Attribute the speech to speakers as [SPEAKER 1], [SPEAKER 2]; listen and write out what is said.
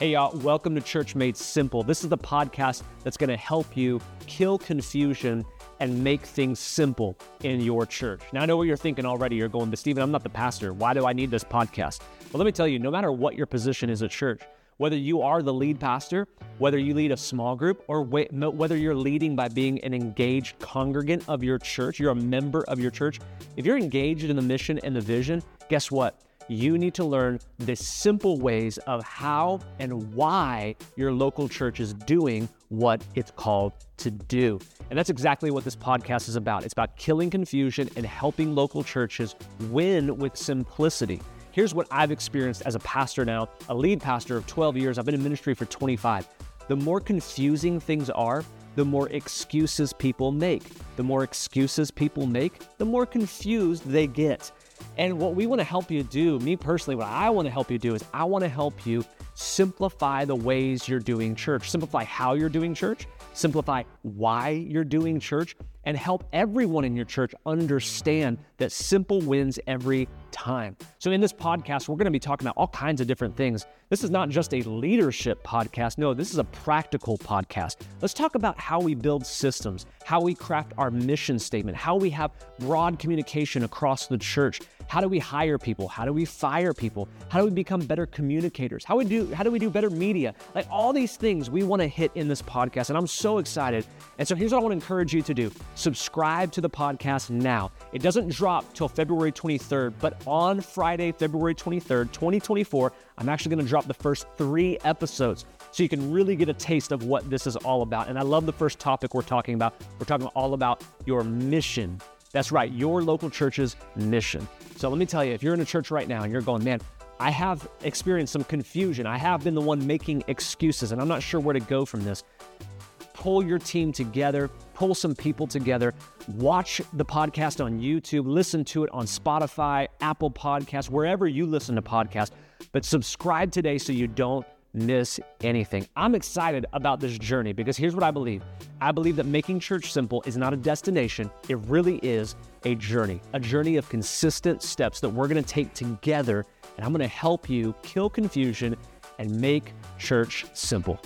[SPEAKER 1] Hey, y'all, welcome to Church Made Simple. This is the podcast that's going to help you kill confusion and make things simple in your church. Now, I know what you're thinking already. You're going, but Stephan, I'm not the pastor. Why do I need this podcast? Well, let me tell you no matter what your position is at church, whether you are the lead pastor, whether you lead a small group, or whether you're leading by being an engaged congregant of your church, you're a member of your church, if you're engaged in the mission and the vision, guess what? You need to learn the simple ways of how and why your local church is doing what it's called to do. And that's exactly what this podcast is about. It's about killing confusion and helping local churches win with simplicity. Here's what I've experienced as a pastor now, a lead pastor of 12 years. I've been in ministry for 25. The more confusing things are, the more excuses people make. The more excuses people make, the more confused they get. And what we want to help you do, me personally, what I want to help you do is I want to help you simplify the ways you're doing church, simplify how you're doing church, simplify why you're doing church, and help everyone in your church understand that simple wins every time. So, in this podcast, we're going to be talking about all kinds of different things. This is not just a leadership podcast. No, this is a practical podcast. Let's talk about how we build systems, how we craft our mission statement, how we have broad communication across the church, how do we hire people? How do we fire people? How do we become better communicators? How we do how do we do better media? Like all these things we want to hit in this podcast and I'm so excited. And so here's what I want to encourage you to do. Subscribe to the podcast now. It doesn't drop till February 23rd, but on Friday, February 23rd, 2024, I'm actually going to drop the first 3 episodes so you can really get a taste of what this is all about. And I love the first topic we're talking about. We're talking all about your mission. That's right, your local church's mission. So let me tell you, if you're in a church right now and you're going, man, I have experienced some confusion. I have been the one making excuses, and I'm not sure where to go from this. Pull your team together, pull some people together, watch the podcast on YouTube, listen to it on Spotify, Apple Podcasts, wherever you listen to podcasts. But subscribe today so you don't miss anything. I'm excited about this journey because here's what I believe I believe that making church simple is not a destination, it really is a journey, a journey of consistent steps that we're going to take together. And I'm going to help you kill confusion and make church simple.